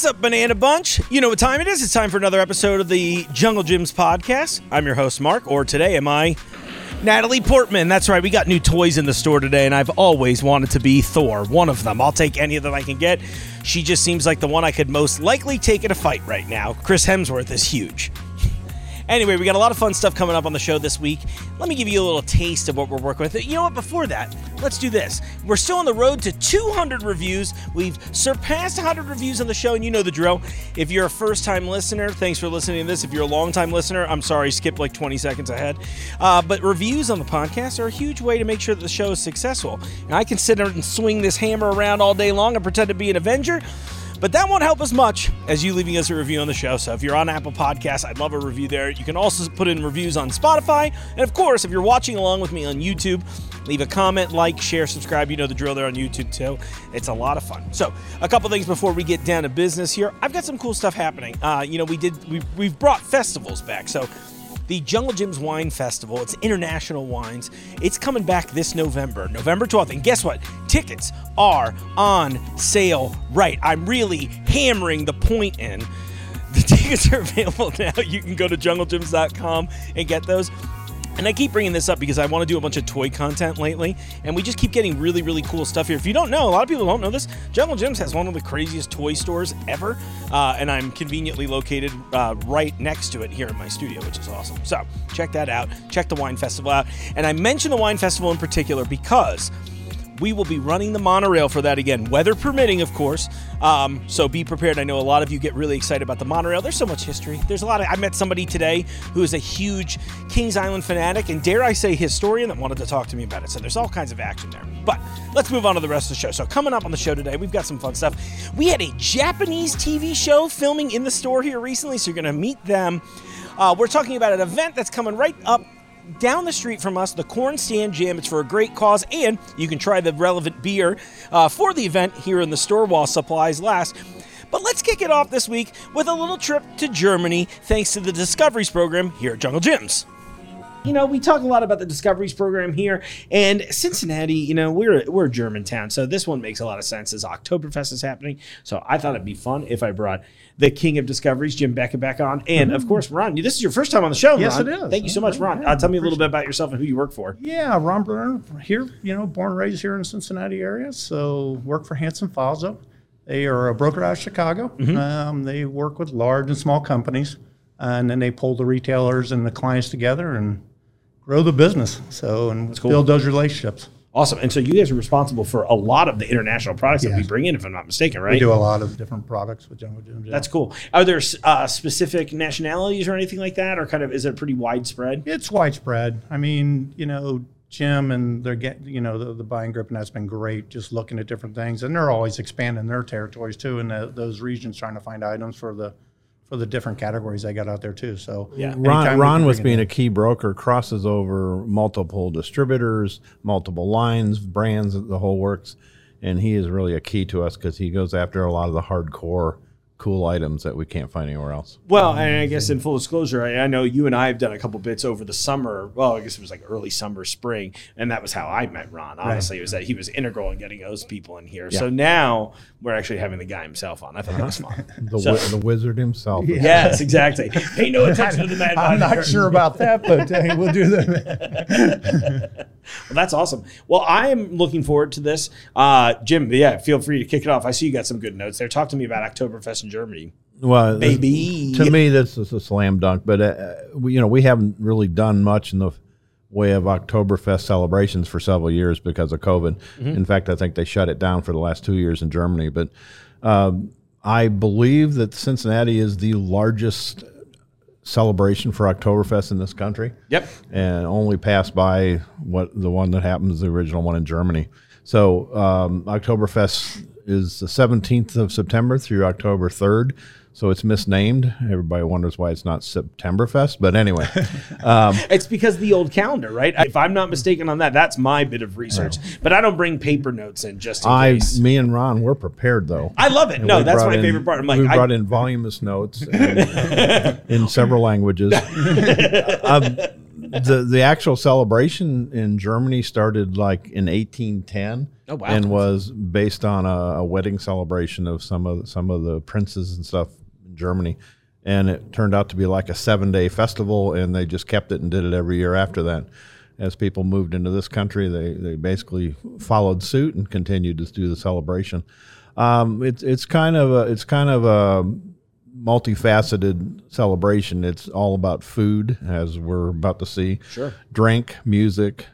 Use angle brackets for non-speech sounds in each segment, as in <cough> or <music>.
What's up, Banana Bunch? You know what time it is? It's time for another episode of the Jungle Jim's podcast. I'm your host, Mark, or today am I Natalie Portman. That's right, we got new toys in the store today, and I've always wanted to be Thor, one of them. I'll take any of them I can get. She just seems like the one I could most likely take in a fight right now. Chris Hemsworth is huge. Anyway, we got a lot of fun stuff coming up on the show this week. Let me give you a little taste of what we're working with. You know what? Before that, let's do this. We're still on the road to 200 reviews. We've surpassed 100 reviews on the show, and you know the drill. If you're a first time listener, thanks for listening to this. If you're a long time listener, I'm sorry, skip like 20 seconds ahead. Uh, but reviews on the podcast are a huge way to make sure that the show is successful. And I can sit and swing this hammer around all day long and pretend to be an Avenger. But that won't help as much as you leaving us a review on the show. So if you're on Apple Podcasts, I'd love a review there. You can also put in reviews on Spotify. And of course, if you're watching along with me on YouTube, leave a comment, like, share, subscribe. You know the drill there on YouTube too. It's a lot of fun. So a couple things before we get down to business here. I've got some cool stuff happening. Uh, you know, we did we we've brought festivals back. So the Jungle Jim's Wine Festival. It's international wines. It's coming back this November, November 12th. And guess what? Tickets are on sale right. I'm really hammering the point in. <laughs> The tickets are available now. You can go to junglejims.com and get those. And I keep bringing this up because I want to do a bunch of toy content lately, and we just keep getting really, really cool stuff here. If you don't know, a lot of people don't know this. Jungle Jim's has one of the craziest toy stores ever, uh, and I'm conveniently located uh, right next to it here in my studio, which is awesome. So check that out. Check the Wine Festival out. And I mention the Wine Festival in particular because we will be running the monorail for that again, weather permitting, of course. Um, so be prepared. I know a lot of you get really excited about the monorail. There's so much history. There's a lot of. I met somebody today who is a huge Kings Island fanatic, and dare I say historian, that wanted to talk to me about it. So there's all kinds of action there. But let's move on to the rest of the show. So coming up on the show today, we've got some fun stuff. We had a Japanese TV show filming in the store here recently, so you're going to meet them. Uh, we're talking about an event that's coming right up down the street from us, the Cornstand Jam. It's for a great cause, and you can try the relevant beer uh, for the event here in the store while supplies last. But let's kick it off this week with a little trip to Germany thanks to the Discoveries program here at Jungle Jim's. You know, we talk a lot about the Discoveries program here, and Cincinnati. You know, we're we're a German town, so this one makes a lot of sense. As Oktoberfest is happening, so I thought it'd be fun if I brought the King of Discoveries, Jim Beckett, back on, and of course Ron. This is your first time on the show. Yes, Ron. it is. Thank you so much, Ron. Uh, tell me a little bit about yourself and who you work for. Yeah, Ron Brenner here, you know, born and raised here in the Cincinnati area. So work for Hanson Falzo. They are a broker out of Chicago. Um, they work with large and small companies, and then they pull the retailers and the clients together and grow the business. So and cool. build those relationships. Awesome. And so you guys are responsible for a lot of the international products that we bring in, if I'm not mistaken, right? We do a lot of different products with Jungle yeah. That's cool. Are there uh, specific nationalities or anything like that, or kind of is it pretty widespread? It's widespread. I mean, you know, Jim and they're getting, you know, the, the buying group, and that's been great. Just looking at different things, and they're always expanding their territories too, in the, those regions, trying to find items for the for the different categories they got out there too. So Yeah. Ron, we Ron can with being in. a key broker crosses over multiple distributors, multiple lines, brands, the whole works, and he is really a key to us because he goes after a lot of the hardcore, cool items that we can't find anywhere else. Well, and I guess in full disclosure, I, I know you and I have done a couple bits over the summer. Well, I guess it was like early summer, spring, and that was how I met Ron. Honestly, it was that he was integral in getting those people in here. So now we're actually having the guy himself on. I thought that was fun. <laughs> The, So- wi- the wizard himself. yes, exactly. <laughs> Pay no attention to the man. I'm not sure about that, but uh, we'll do that. <laughs> Well, that's awesome. Well, I am looking forward to this. Uh, Jim, yeah, feel free to kick it off. I see you got some good notes there. Talk to me about Oktoberfest in Germany. Well, Baby. to me, this is a slam dunk. But uh, we, you know, we haven't really done much in the way of Oktoberfest celebrations for several years because of COVID. In fact, I think they shut it down for the last two years in Germany. But um, I believe that Cincinnati is the largest celebration for Oktoberfest in this country Yep. and only passed by what the one that happens, the original one in Germany. So um, Oktoberfest is the 17th of September through October 3rd. So it's misnamed. Everybody wonders why it's not Septemberfest, but anyway, <laughs> It's because the old calendar, right? If I'm not mistaken on that, that's my bit of research. But I don't bring paper notes in just in I, case. me and Ron, we're prepared though. I love it. And No, that's my in- favorite part. I'm like, we I- brought in voluminous notes and- <laughs> in several languages. <laughs> um, <laughs> the the actual celebration in Germany started like in 1810. Oh, wow. And was based on a, a wedding celebration of some of some of the princes and stuff in Germany, and it turned out to be like a seven day festival, and they just kept it and did it every year after that. As people moved into this country, they they basically followed suit and continued to do the celebration. Um, it's it's kind of a, it's kind of a multifaceted celebration. It's all about food, as we're about to see. Sure. Drink, music.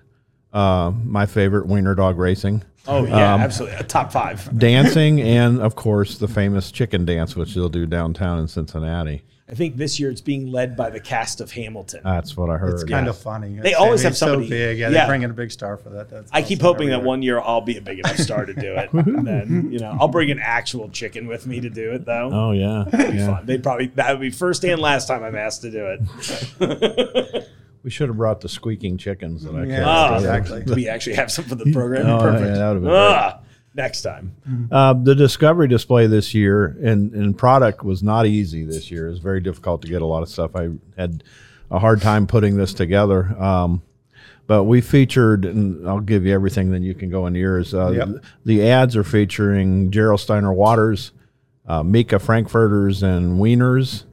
Uh, my favorite, wiener dog racing. Oh yeah, absolutely. Top five. Dancing, and of course, the famous chicken dance, which they'll do downtown in Cincinnati. I think this year it's being led by the cast of Hamilton. That's what I heard. It's kind of funny. They It's- always have somebody- So big. Yeah, yeah. they bring in a big star for that. That's I keep hoping that one year I'll be a big enough star to do it. <laughs> and then, you know, I'll bring an actual chicken with me to do it though. Oh yeah, It'd be yeah. fun. They probably that would be first and last time I'm asked to do it. <laughs> We should have brought the squeaking chickens that I Yeah. kept. Ah, exactly. Do we actually have some for the program? Oh, Perfect. yeah, that would've been great. Ah, next time. Uh, the Discovery display this year and, and product was not easy this year. It was very difficult to get a lot of stuff. I had a hard time putting this together. Um, but we featured, and I'll give you everything, then you can go into yours. Uh, Yep. The ads are featuring Gerolsteiner Waters, uh, Meica Frankfurters and Wieners,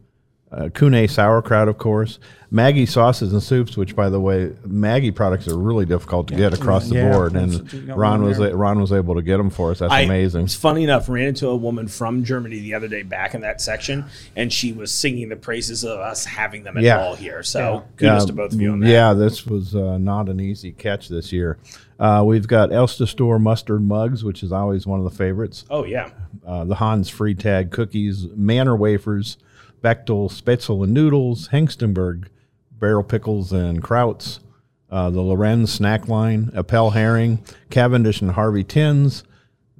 uh, Kühne sauerkraut, of course, Maggi sauces and soups. Which, by the way, Maggi products are really difficult to get across the Yeah, board, that's- and Ron was there. Ron was able to get them for us. That's I, amazing. It's funny enough. Ran into a woman from Germany the other day back in that section, and she was singing the praises of us having them at Yeah. all here. So kudos to both of you on that. Yeah, this was uh, not an easy catch this year. Uh, we've got Alstertor mustard mugs, which is always one of the favorites. Oh yeah. Uh, the Hans Freitag cookies, Manner wafers, Bechtle Spätzle and noodles, Hengstenberg barrel pickles and krauts, uh, the Lorenz snack line, Appel herring, Cavendish and Harvey tins.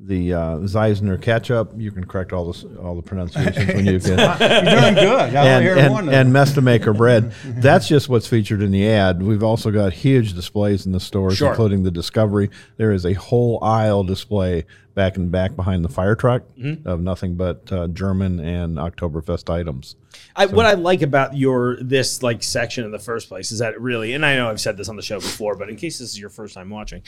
The uh, Zeisner ketchup. You can correct all this, all the pronunciations when you <laughs> get You're doing good. I and, and, one. and Mestemacher bread. <laughs> That's just what's featured in the ad. We've also got huge displays in the stores, Sure. including the Discovery. There is a whole aisle display back and back behind the fire truck Mm-hmm. of nothing but uh, German and Oktoberfest items. I, what I like about your this like section in the first place is that it really, and I know I've said this on the show before, but in case this is your first time watching,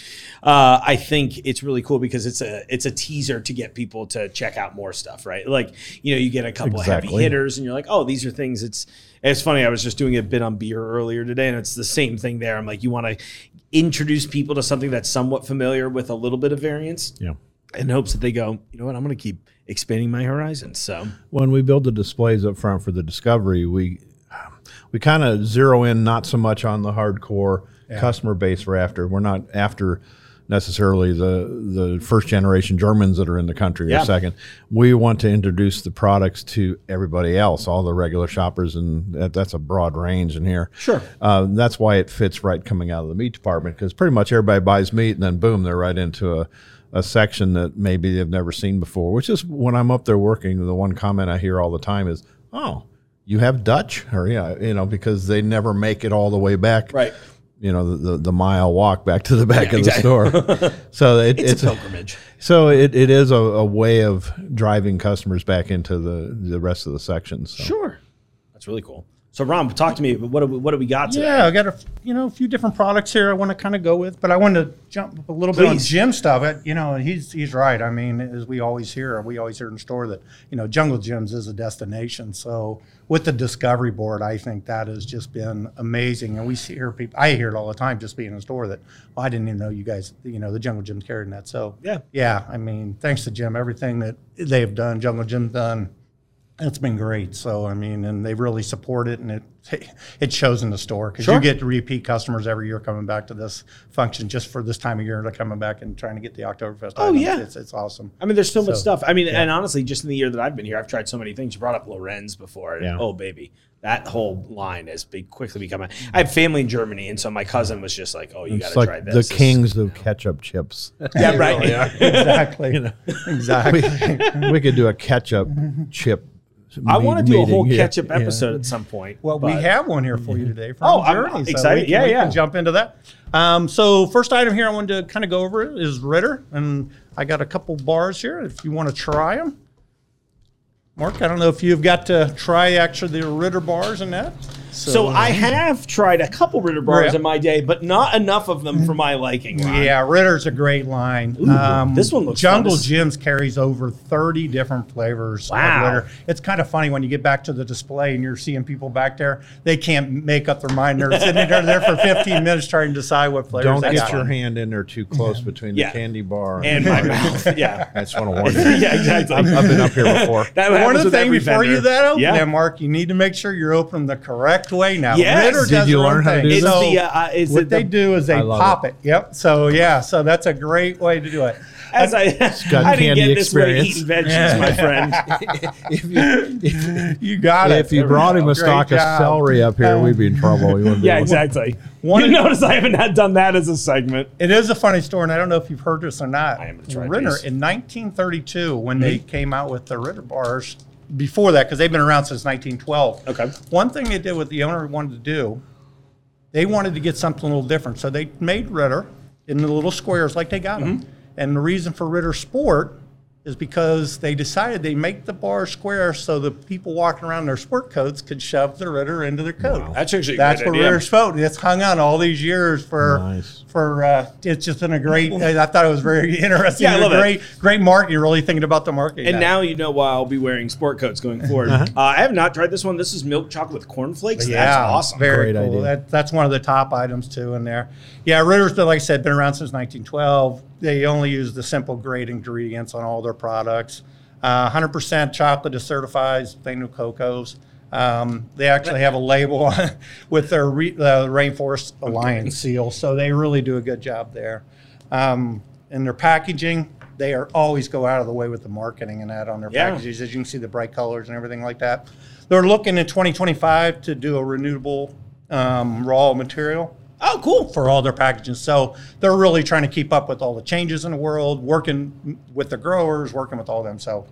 uh, I think it's really cool because it's a it's a teaser to get people to check out more stuff, right? Like you know, you get a couple of heavy hitters, and you're like, oh, these are things. It's it's funny. I was just doing a bit on beer earlier today, and it's the same thing there. I'm like, you want to introduce people to something that's somewhat familiar with a little bit of variance, Yeah. In hopes that they go, you know what, I'm going to keep expanding my horizons. So When we build the displays up front for the Discovery, we we kind of zero in not so much on the hardcore customer base we're after. We're not after necessarily the the first generation Germans that are in the country Yeah. or second. We want to introduce the products to everybody else, all the regular shoppers, and that, that's a broad range in here. Sure. Uh, that's why it fits right coming out of the meat department because pretty much everybody buys meat and then boom, they're right into a, a section that maybe they've never seen before. Which is when I'm up there working, the one comment I hear all the time is, "Oh, you have Dutch?" Or yeah, you know, because they never make it all the way back. right, You know, the, the, the mile walk back to the back Yeah, of the store. <laughs> so it, it's, it's a pilgrimage. so it, it is a, a way of driving customers back into the, the rest of the sections. So. Sure. That's really cool. So, Ron, talk to me. What do we, what do we got today? Yeah, I got a you know a few different products here I want to kind of go with, but I want to jump a little bit on Please. Jim stuff. Uh, You know, he's he's right. I mean, as we always hear, we always hear in the store that you know Jungle Jim's is a destination. So with the Discovery Board, I think that has just been amazing, and we see hear people. I hear it all the time just being in the store that well, I didn't even know you guys, you know, the Jungle Jim's carrying that. So Yeah. yeah. I mean, thanks to Jim, everything that they've done, Jungle Jim's done. It's been great. So I mean, and they really support it, and it <laughs> it shows in the store because Sure. you get repeat customers every year coming back to this function just for this time of year. They're coming back and trying to get the Oktoberfest. Oh, items. yeah. it's, it's awesome. I mean, there's so much stuff. I mean, and honestly, just in the year that I've been here, I've tried so many things. You brought up Lorenz before. Yeah. Oh, baby. That whole line has be, quickly become. A, I have family in Germany, and so my cousin was just like, "Oh, you got to like try this." the This- kings of ketchup chips. <laughs> Yeah, right. <laughs> exactly. Exactly. we could do a ketchup chip. I want to do a whole meeting, yeah, ketchup yeah. episode at some point. Well, we have one here for you today from Oh, I'm Journey. so excited. we can- Yeah, we yeah. can jump into that. Um, so first item here I wanted to kind of go over is Ritter, and I got a couple bars here if you want to try them. Mark, I don't know if you've got to try actually the Ritter bars and that. So I have tried a couple Ritter bars Yeah. in my day, but not enough of them for my liking. Ron. Yeah, Ritter's a great line. Um, this one looks Jungle fun. Jim's carries over 30 different flavors Wow. of Ritter. It's kind of funny when you get back to the display and you're seeing people back there, they can't make up their mind. They're sitting there, there for 15 minutes trying to decide what flavors Don't get got. your hand in there too close between Yeah. the candy bar and my mouth. Yeah, <laughs> I <laughs> just want to warn you. yeah, exactly. I've, I've been up here before. <laughs> That One happens of the things every before you that open Yeah. them, Mark, you need to make sure you're opening the correct way now. Yes. Ritter Did does you learn how to do It's? So the uh, is what it they the, do is they pop it. Yep. So yeah, so that's a great way to do it. as I got <laughs> I didn't candy get this way experience. eating veggies, my friend. <laughs> if you, if, You got it. if you There brought him a Great stalk of celery up here, we'd be in trouble. You Yeah, able- exactly. One you of the- notice I haven't had done that as a segment. It is a funny story, and I don't know if you've heard this or not. I haven't tried Ritter these. in 1932, when they came out with the Ritter bars. Before that, because they've been around since 1912. Okay. One thing they did, what the owner wanted to do, they wanted to get something a little different, so they made Ritter in the little squares like they got them. Mm-hmm. And the reason for Ritter Sport is because they decided they make the bar square so the people walking around in their sport coats could shove the Ritter into their coat. That's actually a That's great what idea. Ritter Sport. It's hung on all these years for Nice. for uh, it's just been a great. <laughs> I thought it was very interesting. Yeah, I love it. great, great marketing. Really thinking about the marketing. And now. now you know why I'll be wearing sport coats going forward. Uh, I have not tried this one. This is milk chocolate with cornflakes. Yeah, That's awesome. Very Great cool. idea. That, that's one of the top items too in there. Yeah, Ritter's been, like I said, been around since 1912. They only use the simple great ingredients on all their products. Uh, 100% chocolate is certified, they new cocos. Um, they actually have a label <laughs> with their re, uh, Rainforest Alliance seal, so they really do a good job there. Um, in their packaging, they are always go out of the way with the marketing and that on their Yeah. packages. As you can see, the bright colors and everything like that. They're looking in 2025 to do a renewable um, raw material Oh, cool. for all their packaging. So they're really trying to keep up with all the changes in the world, working with the growers, working with all them. So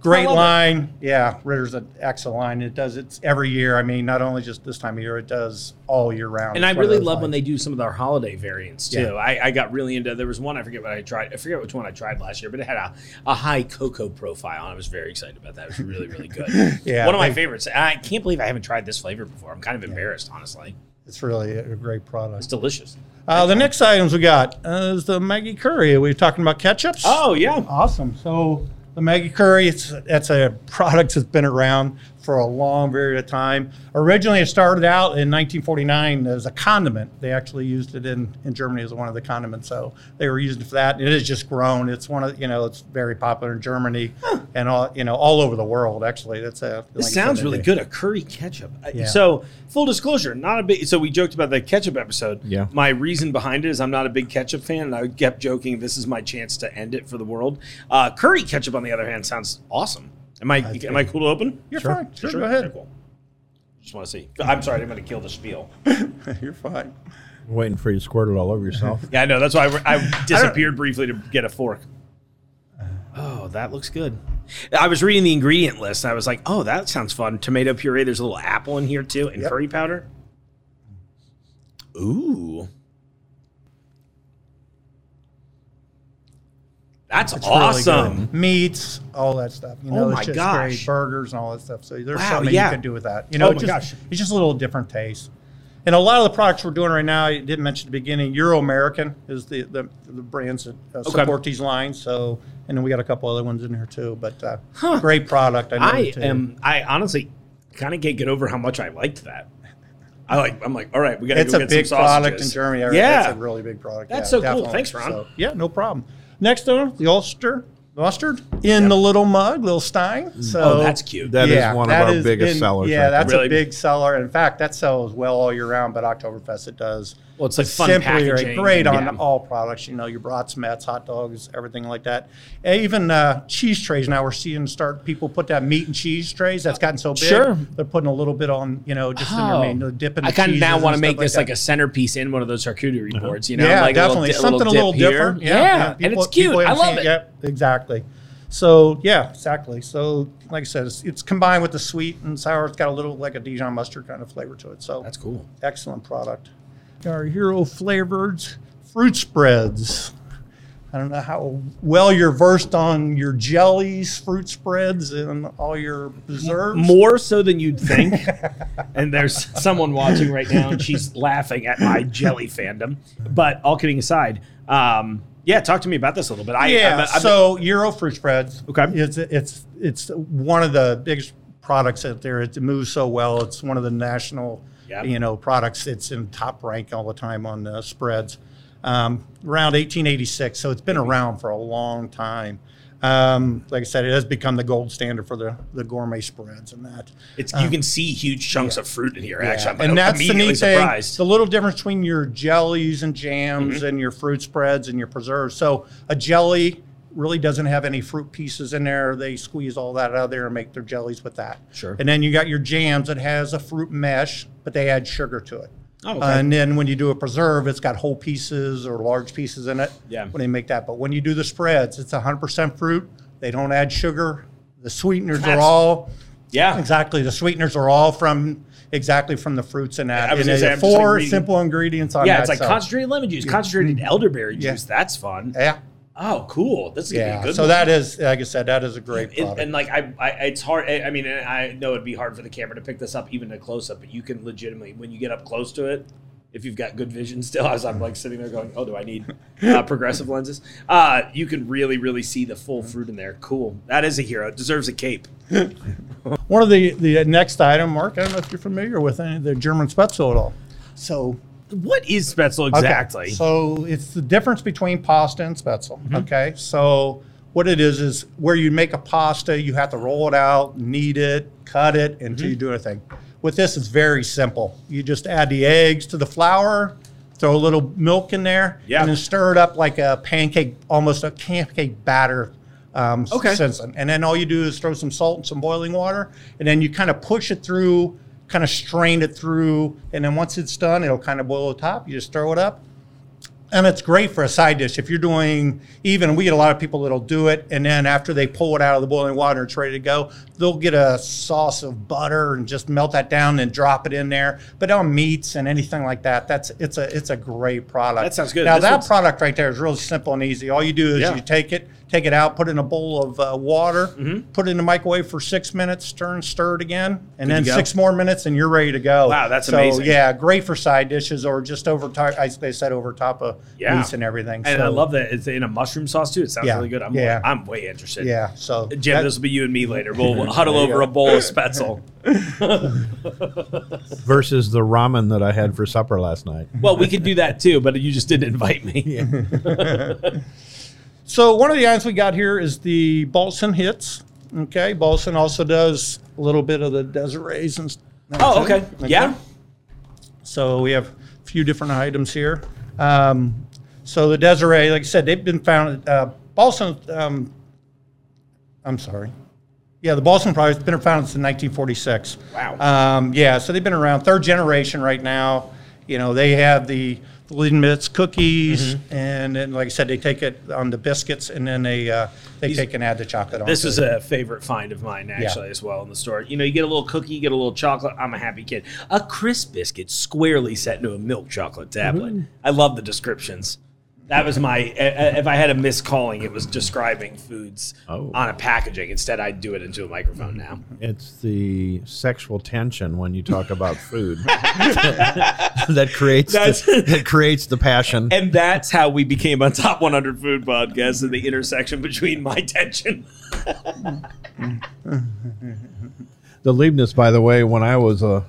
great love it. line. Yeah, Ritter's an excellent line. It does it's every year. I mean, not only just this time of year, it does all year round. And I It's really love when they do some of their holiday variants too. Yeah. I, I got really into. There was one I forget what I tried. I forget which one I tried last year, but it had a, a high cocoa profile. and I was very excited about that. It was really really good. <laughs> Yeah, one of my favorites. I can't believe I haven't tried this flavor before. I'm kind of embarrassed, honestly. It's really a great product. It's delicious. Uh, the next items we got uh, is the Maggi Curry. We were talking about ketchups. Oh yeah. Awesome. So the Maggi Curry, it's that's a product that's been around for a long period of time. Originally, it started out in 1949 as a condiment. They actually used it in, in Germany as one of the condiments. So they were using it for that. And it has just grown. It's one of you know it's very popular in Germany and all you know all over the world. Actually, that's a. This like I sounds really good. A curry ketchup. Yeah. So, full disclosure, not a big. So we joked about the ketchup episode. Yeah. My reason behind it is I'm not a big ketchup fan, and I kept joking this is my chance to end it for the world. Uh, curry ketchup, on the other hand, sounds awesome. Am I am I cool to open? You're Sure. fine. Sure, Sure. go Okay, ahead. cool. Just want to see. I'm sorry, I'm going to kill the spiel. <laughs> You're fine. Waiting for you to squirt it all over yourself. <laughs> Yeah, I know. That's why I, I <laughs> disappeared briefly to get a fork. Uh. Oh, that looks good. I was reading the ingredient list. And I was like, oh, that sounds fun. Tomato puree. There's a little apple in here too, and Yep. curry powder. Ooh. That's It's awesome. good. Meats, all that stuff. You know, Oh it's my just gosh. great. Burgers and all that stuff. So there's Wow, something yeah. you can do with that. You know, Oh it's my just, gosh. it's just a little different taste. And a lot of the products we're doing right now, I didn't mention at the beginning, Euro American is the, the, the brands that uh, support these lines. So, and then we got a couple other ones in here too. But uh, great product. I, know I too. am. I honestly kind of can't get over how much I liked that. I like. I'm like, all right, we got to It's go a big product in sausages. Germany. Yeah. It's a really big product. That's Yeah, so cool. Thanks, Ron. So, yeah, no problem. Next one, the Ulster mustard in the little mug, little stein. Mm. So Oh, that's cute. That is one of that our biggest been- sellers Yeah, right that's there. a big seller. In fact, that sells well all year round, but Oktoberfest it does. Well, it's like fun Simply packaging. great, great on Yeah. all products. You know, your brats, mats, hot dogs, everything like that. Even uh, cheese trays. Now we're seeing start people put that meat and cheese trays. That's gotten so big. Sure. they're putting a little bit on. You know, just in Oh. their main, the dipping. I kind of now want to make this like, a a centerpiece in one of those charcuterie boards. You know, yeah, like definitely a little, di- something a little, little dip here. different. Yeah, and people- it's cute. I love seen it. Yep, exactly. So yeah, exactly. So like I said, it's, it's combined with the sweet and sour. It's got a little like a Dijon mustard kind of flavor to it. So That's cool. excellent product. Our hero flavored fruit spreads. I don't know how well you're versed on your jellies, fruit spreads, and all your preserves. More so than you'd think. <laughs> and there's someone watching right now, and she's laughing at my jelly fandom. But all kidding aside, um, yeah, talk to me about this a little bit. I, yeah. I'm- I'm- so Euro fruit spreads. Okay. It's it's it's one of the biggest products out there. It moves so well. It's one of the national, Yeah. you know, products. It's in top rank all the time on the spreads. Um, around 1886, so it's been around for a long time. Um, like I said, it has become the gold standard for the, the gourmet spreads and that. it's, you can see huge chunks of fruit in here. Actually, I'm and that's the neat thing. The little difference between your jellies and jams Mm-hmm. and your fruit spreads and your preserves. So a jelly really doesn't have any fruit pieces in there. They squeeze all that out of there and make their jellies with that. Sure. And then you got your jams that has a fruit mesh, but they add sugar to it. Oh, okay. And then when you do a preserve, it's got whole pieces or large pieces in it. Yeah. When they make that, but when you do the spreads, it's 100% fruit. They don't add sugar. The sweeteners That's- are all yeah. Exactly. The sweeteners are all from exactly from the fruits and that. And say, like, four reading- simple ingredients on Yeah, that. Yeah, it's like so- concentrated lemon juice, concentrated mm-hmm. elderberry Yeah. juice. That's fun. Yeah. Oh, cool. This is gonna be a Yeah. good So one. that is, like I said, that is a great It- and like I, I, it's hard. I I mean, I know it'd be hard for the camera to pick this up even a close up, but you can legitimately when you get up close to it, if you've got good vision still, <laughs> as I'm like sitting there going, "Oh, do I need uh, <laughs> progressive lenses?" Uh, you can really, really see the full fruit in there. Cool. That is a hero. It deserves a cape. <laughs> One of the the next item, Mark. I don't know if you're familiar with any of the German Spätzle at all. So What is Okay, exactly? So it's the difference between pasta and Spätzle. Okay. So what it is is where you make a pasta, you have to roll it out, knead it, cut it until you do anything. With this, it's very simple. You just add the eggs to the flour, throw a little milk in there, Yeah. and then stir it up like a pancake, almost a pancake batter. Um, Okay. And then all you do is throw some salt and some boiling water, and then you kind of push it through, kind of strain it through, and then once it's done, it'll kind of boil the top. You just throw it up, and it's great for a side dish. If you're doing even, we get a lot of people that'll do it, and then after they pull it out of the boiling water, it's ready to go. They'll get a sauce of butter and just melt that down and drop it in there. But on meats and anything like that, that's it's a it's a great product. That sounds good. Now This that product right there is really simple and easy. All you do is Yeah. you take it, take it out, put it in a bowl of uh, water, Mm-hmm. put it in the microwave for six minutes, stir and stir it again, and then six more minutes, and you're ready to go. Wow, that's so, amazing. Yeah, great for side dishes or just over top. I they said over top of Yeah. meats and everything. and so, I love that it's in a mushroom sauce too. It sounds Yeah, really good. I'm, yeah. I'm way interested. Yeah, so Jim, that- this will be you and me later. We'll huddle over a bowl of Spätzle. <laughs> versus the ramen that I had for supper last night. Well, we could do that too, but you just didn't invite me. <laughs> So one of the items we got here is the Bahlsen hits. Okay, Bahlsen also does a little bit of the Desirees and. s- Oh, okay. Yeah. So we have a few different items here. Um, so the Desiree, like I said, they've been found. Uh, Balsam, um, I'm sorry. Yeah, the Boston product's been founded since 1946. Wow. Um, yeah, so they've been around third generation right now. You know, they have the Leibniz cookies, Mm-hmm. and then, like I said, they take it on the biscuits, and then they uh, they take and add the chocolate on. This is it. a favorite find of mine, actually, as well in the store. You know, you get a little cookie, you get a little chocolate. I'm a happy kid. A crisp biscuit squarely set into a milk chocolate tablet. I love the descriptions. That was my. If I had a miscalling, it was describing foods Oh. on a packaging. Instead, I'd do it into a microphone mm-hmm. now. It's the sexual tension when you talk about food <laughs> <laughs> that creates That's- the, <laughs> that creates the passion. And that's how we became a top 100 food podcast in the intersection between my tension. The Leibniz, by the way, when I was a,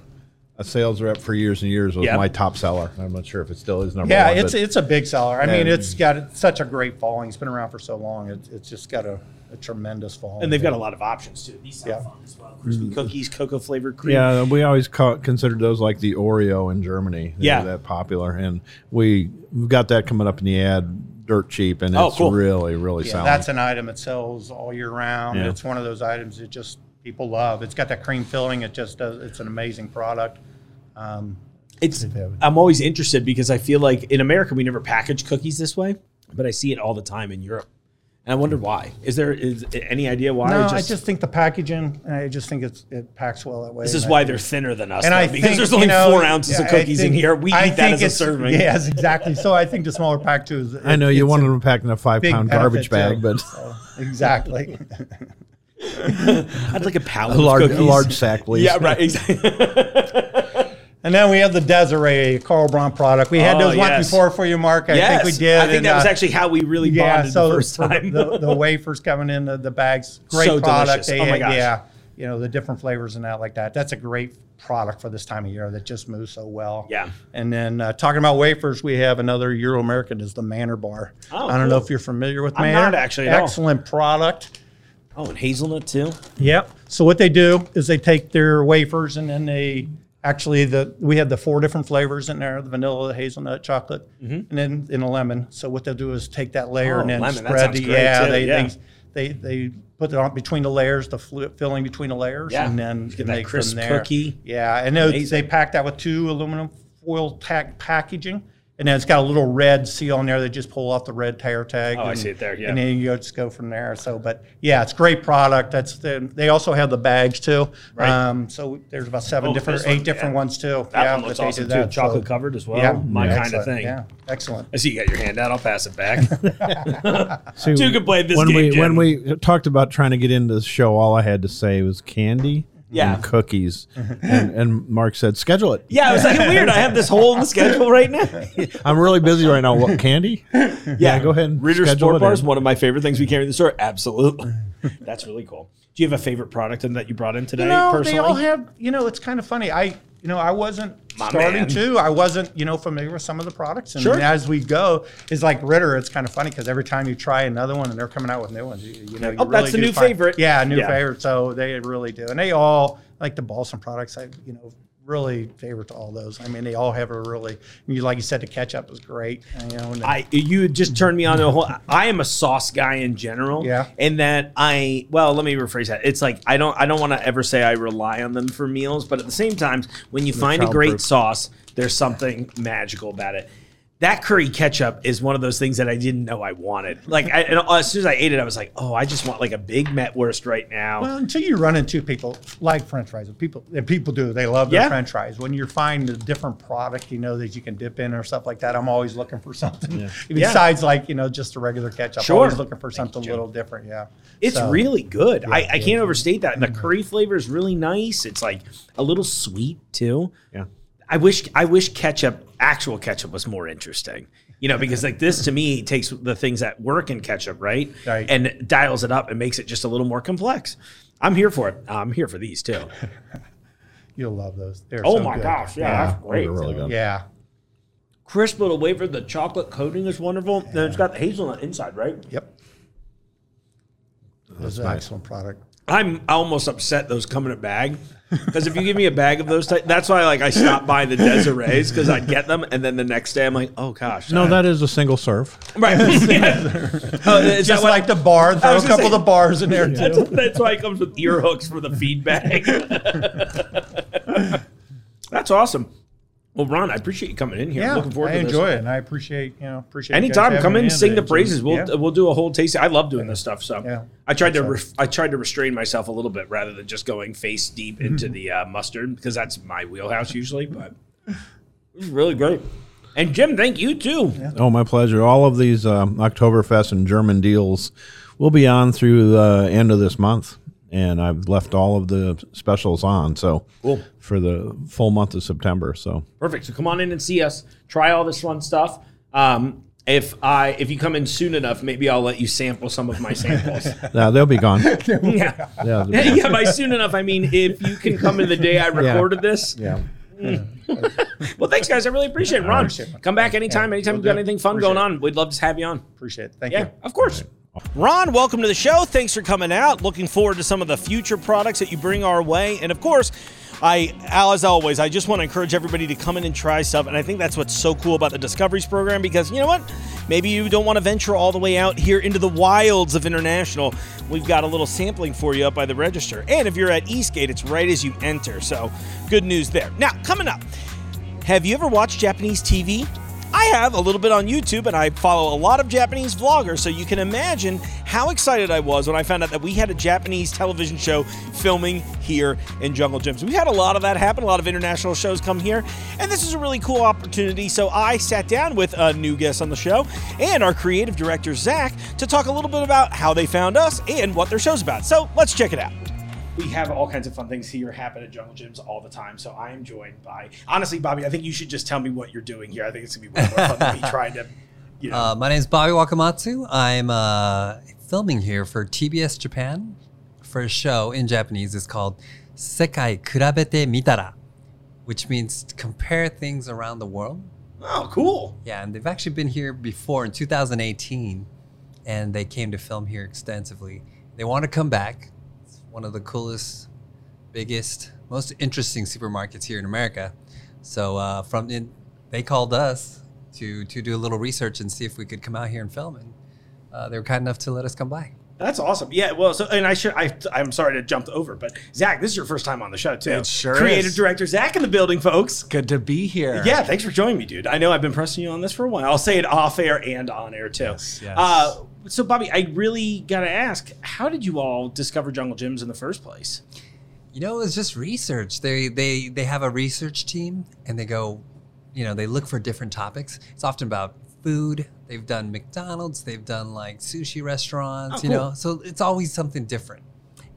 a sales rep for years and years, was Yeah. my top seller. I'm not sure if it still is number Yeah, one. it's it's a big seller. I mean, it's got such a great following. It's been around for so long. It's it's just got a, a tremendous following. And they've got a lot of options too. These sound Yeah. fun as well. Crispy mm. cookies, cocoa flavored cream. yeah, we always call, considered those like the Oreo in Germany. They Yeah. that popular, and we we've got that coming up in the ad, dirt cheap, and Oh, it's cool. really really Yeah, selling. that's an item that sells all year round. Yeah. It's one of those items that just people love. It's got that cream filling. It just does. It's an amazing product. Um, It's. I'm always interested because I feel like in America we never package cookies this way, but I see it all the time in Europe. And I wonder why. Is there is any idea why? No, Or I just think the packaging. I just think it's it packs well that way. this is why they're thinner than us. And though, I because think, there's you only know, four ounces of yeah, I cookies in here. We I eat that think as a it's- serving. Yes, exactly. So I think the smaller pack too is. I know you it's wanted them packed in a five pound garbage bag, too. but So, exactly. <laughs> I'd like a pallet a large, of a large sack, please. Yeah, right. Exactly. <laughs> And then we have the Desiree Carl Braun product. We had Oh, those once yes. before for you, Mark. I yes, think we did. I think and, that was uh, actually how we really yeah. bonded So the first time. the, the <laughs> wafers coming in the, the bags, great So product. delicious. Oh my gosh. Yeah, you know the different flavors and that like that. That's a great product for this time of year that just moves so well. Yeah. And then uh, talking about wafers, we have another Euro American is the Manner Bar. Oh, I don't know if you're familiar with I'm Manner. not actually. Excellent product. oh, and hazelnut too. Yep. So what they do is they take their wafers and then they actually the we had the four different flavors in there: the vanilla, the hazelnut, chocolate, and then in a lemon. So what they'll do is take that layer Mm-hmm. Oh, and then lemon, spread the yeah, too, they, yeah. they they they put it on between the layers, the filling between the layers, Yeah. and then Get you that make crisp from there. cookie. Yeah, and they, they pack that with two aluminum foil packaging. And then it's got a little red seal on there. They just pull off the red tear tag. Oh, I and- see it there, yeah. And then you just go from there. So, but yeah, it's great product. That's the, they also have the bags too. Right. Um, so there's about seven Oh, different, this one, eight different yeah. ones too. That yeah, one looks awesome too. that. Chocolate So, covered as well. Yeah, My yeah, kind of thing. Yeah, excellent. I see you got your hand out. I'll pass it back. <laughs> <laughs> See, Two can play this when game, we when we talked about trying to get into the show, all I had to say was candy Yeah. and cookies, <laughs> and, and Mark said, "Schedule it." yeah, it was like weird. I have this hole in the schedule right now. <laughs> I'm really busy right now. What candy? <laughs> Yeah, go ahead. and Ritter schedule Sport it Bars, in. one of my favorite things we carry in the store. Absolutely. That's really cool. Do you have a favorite product in that you brought in today You know, personally? they all have. You know, it's kind of funny. I, you know, I wasn't My starting man. to. I wasn't, you know, familiar with some of the products. And Sure. as we go, it's like Ritter. It's kind of funny because every time you try another one, and they're coming out with new ones. You, you know, you Oh, that's really the do new find- favorite. Yeah, new Yeah. favorite. So they really do, and they all like the Bahlsen products. I, you know. Really favorite to all those. I mean, they all have a really, you like you said, the ketchup was great. You know, I you just turned me on to a whole. I am a sauce guy in general. Yeah. And that I well, let me rephrase that. It's like I don't I don't want to ever say I rely on them for meals, but at the same time, when you find a great sauce, there's something magical about it. That curry ketchup is one of those things that I didn't know I wanted. Like I, and as soon as I ate it, I was like, "Oh, I just want like a big Mettwurst right now." Well, until you run into people like French fries, people and people do, they love their Yeah. French fries. When you find a different product, you know that you can dip in or stuff like that. I'm always looking for <laughs> something Yeah. besides like you know just a regular ketchup. Sure. Always looking for Thank you, something a little different. Yeah, It's So, really good. I, I yeah. can't overstate that. And the mm-hmm. curry flavor is really nice. It's like a little sweet too. Yeah. I wish I wish ketchup, actual ketchup, was more interesting. You know, because like this to me takes the things that work in ketchup, right, Right. and dials it up and makes it just a little more complex. I'm here for it. I'm here for these too. <laughs> you'll love those. They're Oh so my good. gosh, yeah, yeah, that's great. Those are really good. yeah. Crisp little wafer. The chocolate coating is wonderful. Then it's got the hazelnut inside, right? Yep. That's an nice. excellent product. I'm almost upset those come in a bag because if you give me a bag of those, type, that's why like I stopped buying the Desirees because I'd get them and then the next day I'm like, oh gosh, No, that is a single serve. right. <laughs> Yeah. Oh, is Just what- like the bar, throw a was gonna couple of the bars in there that's, <laughs> too. that's why it comes with ear hooks for the feed bag. <laughs> that's awesome. Well, Ron, I appreciate you coming in here. Yeah, I'm looking forward I to this. enjoy it, and I appreciate you know appreciate you Anytime, having come me in, sing the praises. We'll Yeah. we'll do a whole tasting. I love doing this stuff. So Yeah. I tried to So- re- I tried to restrain myself a little bit rather than just going face deep into the uh, mustard because that's my wheelhouse usually. But it was really great. And Jim, thank you too. Oh, my pleasure. All of these um, Oktoberfest and German deals will be on through the end of this month, and I've left all of the specials on. So Cool. for the full month of September. So Perfect. So come on in and see us. Try all this fun stuff. Um, if I if you come in soon enough, maybe I'll let you sample some of my samples. <laughs> yeah, they'll be gone. <laughs> yeah. Yeah, they'll be gone. <laughs> yeah, by soon enough, I mean if you can come in the day I recorded this. yeah. Well, thanks, guys. I really appreciate it. Ron, appreciate it. come back anytime. anytime will you've got anything fun Appreciate going on, we'd love to have you on. Appreciate it. Thank Yeah, you. of course. Ron, welcome to the show. Thanks for coming out. Looking forward to some of the future products that you bring our way. And of course, I, as always, I just want to encourage everybody to come in and try stuff. And I think that's what's so cool about the Discoveries program because you know what? Maybe you don't want to venture all the way out here into the wilds of international. We've got a little sampling for you up by the register. And if you're at Eastgate, it's right as you enter. So good news there. Now, coming up. Have you ever watched Japanese TV? I have a little bit on YouTube, and I follow a lot of Japanese vloggers, so you can imagine how excited I was when I found out that we had a Japanese television show filming here in Jungle Jim's. We had a lot of that happen, a lot of international shows come here, and this is a really cool opportunity. So I sat down with a new guest on the show and our creative director, Zach, to talk a little bit about how they found us and what their show's about. So let's check it out we have all kinds of fun things here happen at Jungle Jim's all the time. So I am joined by, honestly, Bobby. I think you should just tell me what you're doing here. I think it's gonna be way more fun than me <laughs> trying to, you know. Uh, my name is Bobby Wakamatsu. I'm uh, filming here for TBS Japan for a show in Japanese. It's called Sekai Kurabete Mitara, which means compare things around the world. oh, cool. Yeah, and they've actually been here before in 2018, and they came to film here extensively. They want to come back. It's one of the coolest, biggest, most interesting supermarkets here in America. So uh, from in, they called us to to do a little research and see if we could come out here and film, and uh, they were kind enough to let us come by. That's awesome. Yeah. Well, so and I should I I'm sorry to jump over, but Zach, this is your first time on the show too. It sure Creative is. director Zach in the building, folks. Good to be here. Yeah, thanks for joining me, dude. I know I've been pressing you on this for a while. I'll say it off air and on air too. Yes, yes. Uh, so, Bobby, I really got to ask, how did you all discover Jungle Jim's in the first place? You know, it's just research. They they they have a research team, and they go, you know, they look for different topics. It's often about food. They've done McDonald's. They've done like sushi restaurants. Oh, You cool. know, so it's always something different.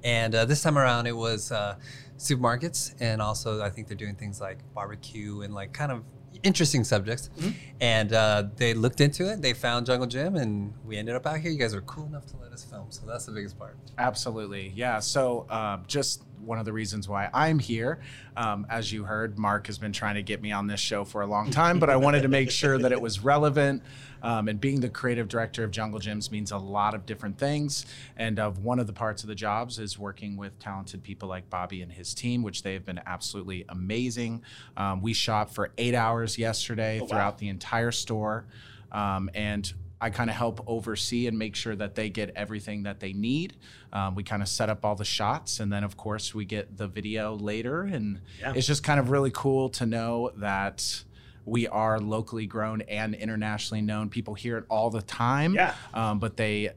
And uh, this time around, it was uh, supermarkets, and also I think they're doing things like barbecue and like kind of interesting subjects. Mm-hmm. And uh, they looked into it. They found Jungle Jim, and we ended up out here. You guys are cool enough to let us film, so that's the biggest part. Absolutely. Yeah. So, uh, just one of the reasons why I'm here. Um, as you heard, Mark has been trying to get me on this show for a long time, but I wanted to make sure that it was relevant. <laughs> Um, and being the creative director of Jungle Jim's means a lot of different things. And of one of the parts of the jobs is working with talented people like Bobby and his team, which they have been absolutely amazing. Um, we shot for eight hours yesterday wow. throughout the entire store. Um, and I kind of help oversee and make sure that they get everything that they need. Um, we kind of set up all the shots, and then of course we get the video later, and Yeah. it's just kind of really cool to know that we are locally grown and internationally known. People hear it all the time, Yeah. um, but they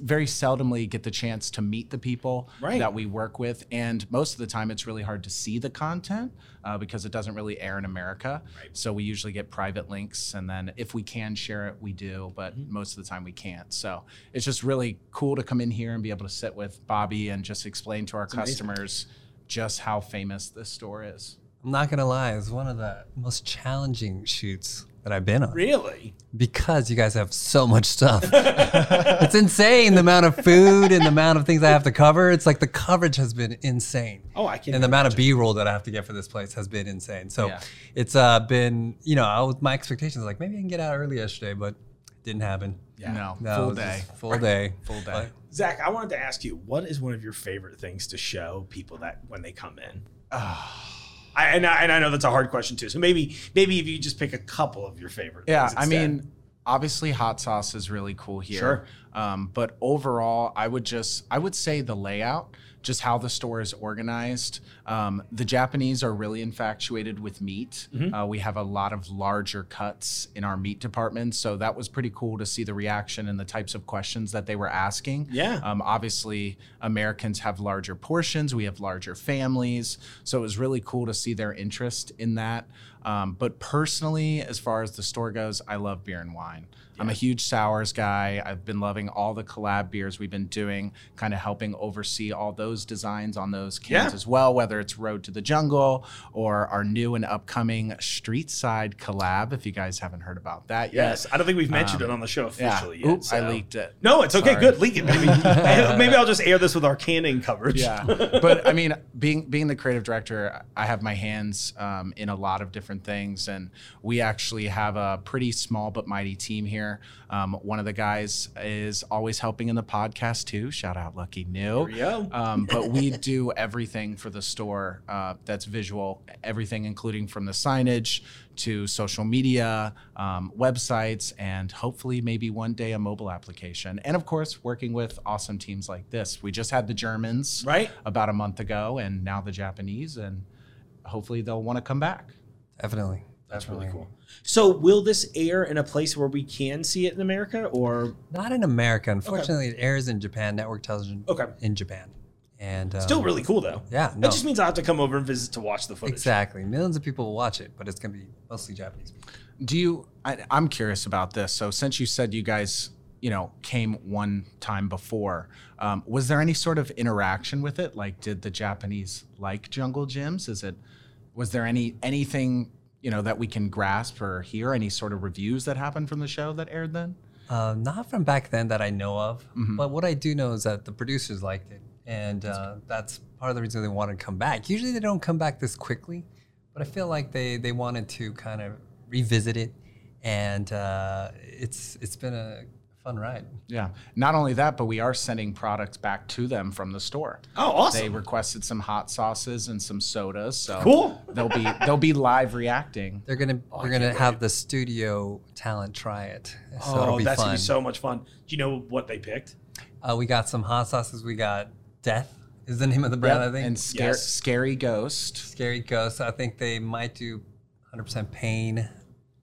very seldomly get the chance to meet the people Right. that we work with, and most of the time it's really hard to see the content uh, because it doesn't really air in America. Right. So we usually get private links, and then if we can share it, we do. But Mm-hmm. most of the time we can't. So it's just really cool to come in here and be able to sit with Bobby and just explain to our amazing. customers just how famous this store is. I'm not gonna lie, it's one of the most challenging shoots that I've been on Really? because you guys have so much stuff. <laughs> it's insane the amount of food and the amount of things I have to cover. It's like the coverage has been insane. Oh, I can. and the amount of B-roll that I have to get for this place has been insane. So Yeah. it's uh, been, you know, I was, my expectations like maybe I can get out early yesterday, but it didn't happen. Yeah. No, No, full day. just Full day. <laughs> Full day. But Zach, I wanted to ask you, what is one of your favorite things to show people that when they come in? I, and, I, and I know that's a hard question too. So maybe maybe if you just pick a couple of your favorite. Yeah, I mean, obviously hot sauce is really cool here. Sure. Um, but overall, I would just I would say the layout, just how the store is organized. Um, the Japanese are really infatuated with meat. Mm-hmm. Uh, we have a lot of larger cuts in our meat department, so that was pretty cool to see the reaction and the types of questions that they were asking. Yeah. Um, obviously, Americans have larger portions. We have larger families, so it was really cool to see their interest in that. Um, but personally, as far as the store goes, I love beer and wine. I'm a huge sours guy. I've been loving all the collab beers we've been doing, kind of helping oversee all those designs on those cans Yeah. as well, whether it's Road to the Jungle or our new and upcoming Street Side collab. If you guys haven't heard about that yet. yes, I don't think we've mentioned it on the show Yeah. officially yet. Oops, I leaked it. No, it's okay. Sorry. Good. Leak it. Maybe, <laughs> <laughs> maybe I'll just air this with our canning coverage. yeah <laughs> but i mean being being the creative director i have my hands um, in a lot of different things and we actually have a pretty small but mighty team here um, one of the guys is always helping in the podcast too shout out lucky new There we go. um, but we do everything for the store uh, that's visual, everything, including from the signage to social media, um, websites, and hopefully maybe one day a mobile application. And of course, working with awesome teams like this. We just had the Germans Right. about a month ago, and now the Japanese, and hopefully they'll want to come back. definitely. That's really cool. So, will this air in a place where we can see it in America, or Not in America. Unfortunately, it airs in Japan, network television Okay. in Japan. And um, still really cool though? Yeah, That just means I have to come over and visit to watch the footage. Exactly. Millions of people will watch it, but it's going to be mostly Japanese people. Do you? I, I'm curious about this. So since you said you guys, you know, came one time before, um, was there any sort of interaction with it? Like, did the Japanese like Jungle Jim's? Is it? Was there any anything you know that we can grasp or hear? Any sort of reviews that happened from the show that aired then? Uh, not from back then that I know of, Mm-hmm. but what I do know is that the producers liked it, and uh, that's part of the reason they wanted to come back. Usually they don't come back this quickly, but I feel like they they wanted to kind of revisit it, and uh, it's it's been a fun ride. Yeah. Not only that, but we are sending products back to them from the store. Oh, awesome. They requested some hot sauces and some sodas. So Cool. They'll be they'll be live reacting. <laughs> They're gonna Oh, we're gonna have the studio talent try it, so oh, it'll be that's fun. gonna be so much fun. Do you know what they picked? uh, we got some hot sauces. We got Death is the name of the brand. I think And scare, Yes. scary ghost. Scary Ghost. I think they might do 100% pain.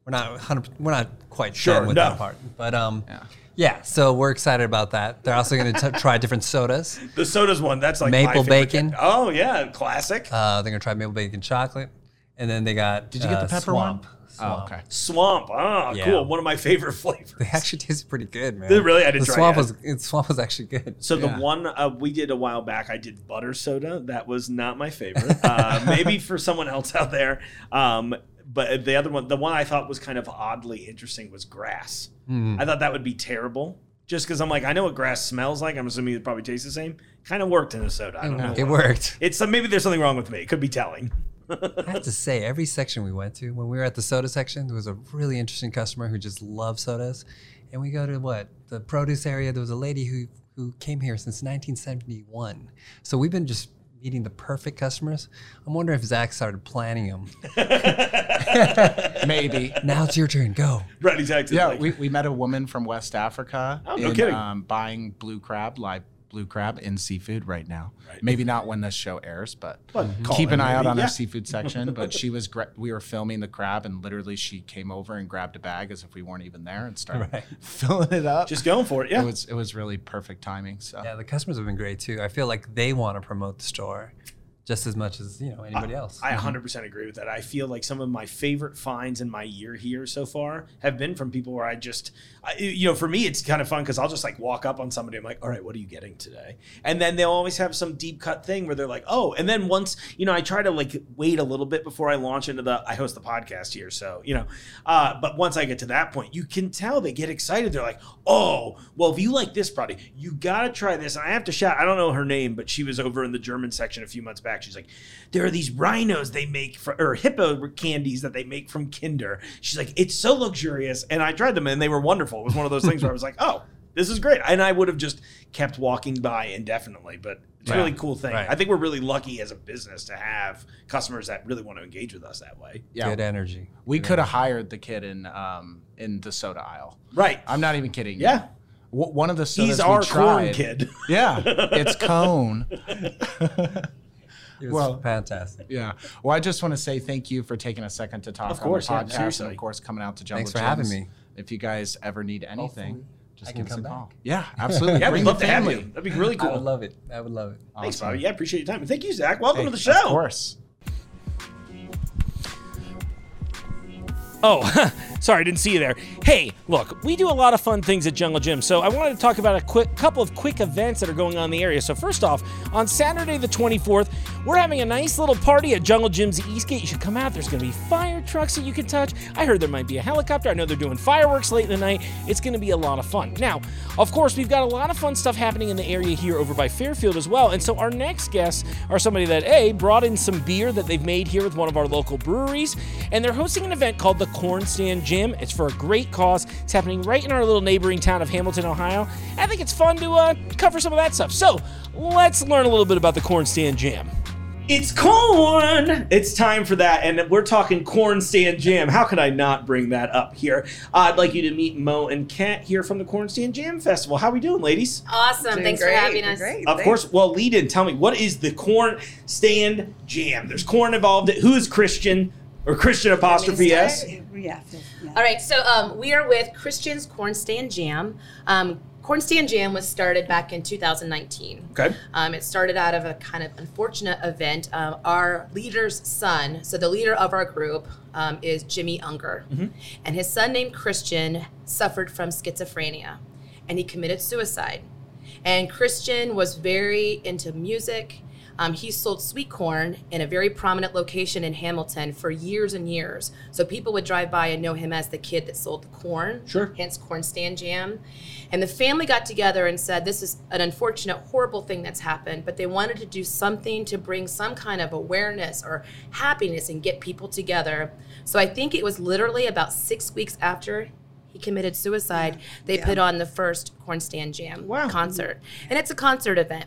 We're not 100. We're not quite Sure, done with no. that part, but um, Yeah. yeah. So we're excited about that. They're also going to try different sodas. <laughs> The sodas one. That's like Maple favorite. bacon. Oh yeah, classic. Uh, they're going to try maple bacon chocolate, and then they got. Did you get the uh, pepper swamp. one? Swamp. Oh, okay. Swamp. Ah, Yeah. cool. One of my favorite <laughs> flavors. They actually tasted pretty good, man. Did it really? I didn't the try swamp yet. was it, swamp was actually good. So the one uh, we did a while back, I did butter soda. That was not my favorite. <laughs> Uh, maybe for someone else out there. Um, but the other one, the one I thought was kind of oddly interesting, was grass. Hmm. I thought that would be terrible. Just because I'm like, I know what grass smells like. I'm assuming it probably tastes the same. Kind of worked in a soda. I don't know. It worked. It's uh, maybe there's something wrong with me. It could be telling. I have to say, every section we went to, when we were at the soda section, there was a really interesting customer who just loved sodas. And we go to what? The produce area, there was a lady who, who came here since 1971. So we've been just meeting the perfect customers. I'm wondering if Zach started planning them. <laughs> Maybe. now it's your turn, go. Right, exactly. Yeah, we, we met a woman from West Africa Oh, no in, kidding. Um, buying blue crab, live blue crab in seafood right now. Maybe not when this show airs, but, But mhm. keep it an eye out on yeah. our seafood section. <laughs> But she was gra- we were filming the crab and literally she came over and grabbed a bag as if we weren't even there and started Right. <laughs> filling it up. just going for it. Yeah. it was it was really perfect timing. So Yeah, the customers have been great too. I feel like they want to promote the store just as much as, you know, anybody else. I 100% agree with that. I feel like some of my favorite finds in my year here so far have been from people where I just, I, you know, for me, it's kind of fun because I'll just like walk up on somebody. I'm like, all right, what are you getting today? And then they'll always have some deep cut thing where they're like, oh, and then once, you know, I try to like wait a little bit before I launch into the, I host the podcast here. So, you know, uh, but once I get to that point, you can tell they get excited. They're like, oh, well, if you like this product, you got to try this. And I have to shout, I don't know her name, but she was over in the German section a few months back. She's like, there are these rhinos they make for, or hippo candies that they make from Kinder. She's like, it's so luxurious. And I tried them and they were wonderful. It was one of those things where I was like, oh, this is great. And I would have just kept walking by indefinitely, but it's a really cool thing. Right. I think we're really lucky as a business to have customers that really want to engage with us that way. yeah, Good energy. we could have hired the kid in um in the soda aisle. Right. I'm not even kidding. Yeah. W- one of the sodas He's we our corn kid. Yeah, it's <laughs> cone. <laughs> It was Well- fantastic. Yeah. Well, I just want to say thank you for taking a second to talk Of course, on the podcast, seriously. and of course coming out to Jungle Thanks for having me. If you guys ever need anything, Hopefully just I give can us a come call. back. Yeah, absolutely. <laughs> Yeah, we'd love the to have you. That'd be really cool. I would love it. I would love it. Thanks, Awesome. Bobby. Yeah, appreciate your time. And thank you, Zach. Welcome to the show. Of course. Oh, <laughs> sorry, I didn't see you there. Hey, look, we do a lot of fun things at Jungle Jim, so I wanted to talk about a quick couple of quick events that are going on in the area. So first off, on Saturday the 24th, we're having a nice little party at Jungle Jim's Eastgate. You should come out. There's going to be fire trucks that you can touch. I heard there might be a helicopter. I know they're doing fireworks late in the night. It's going to be a lot of fun. Now, of course, we've got a lot of fun stuff happening in the area here over by Fairfield as well. And so our next guests are somebody that A brought in some beer that they've made here with one of our local breweries, and they're hosting an event called the Corn Stand Jam. It's for a great cause. It's happening right in our little neighboring town of Hamilton, Ohio. I think it's fun to uh, cover some of that stuff. So let's learn a little bit about the Corn Stand Jam. It's corn. It's time for that, and we're talking corn stand jam. How could I not bring that up here? Uh, I'd like you to meet Mo and Kat here from the Corn Stand Jam Festival. How are we doing, ladies? Awesome. Doing Thanks great, for having us. Great. Of thanks. course. Well, lead in. Tell me what is the corn stand jam? There's corn involved. Who is Christian? Or Christian apostrophe S. Yeah. yeah. All right, so um, we are with Christian's Corn Stand Jam. Um, Corn Stand Jam was started back in 2019. Okay. Um, it started out of a kind of unfortunate event. Um, our leader's son, so the leader of our group um, is Jimmy Unger, and his son named Christian suffered from schizophrenia, and he committed suicide. And Christian was very into music. Um, he sold sweet corn in a very prominent location in Hamilton for years and years. So people would drive by and know him as the kid that sold the corn. Sure. Hence corn stand jam. And the family got together and said, This is an unfortunate, horrible thing that's happened, but they wanted to do something to bring some kind of awareness or happiness and get people together. So I think it was literally about six weeks after he committed suicide, they put on the first corn stand jam Wow. concert. And it's a concert event.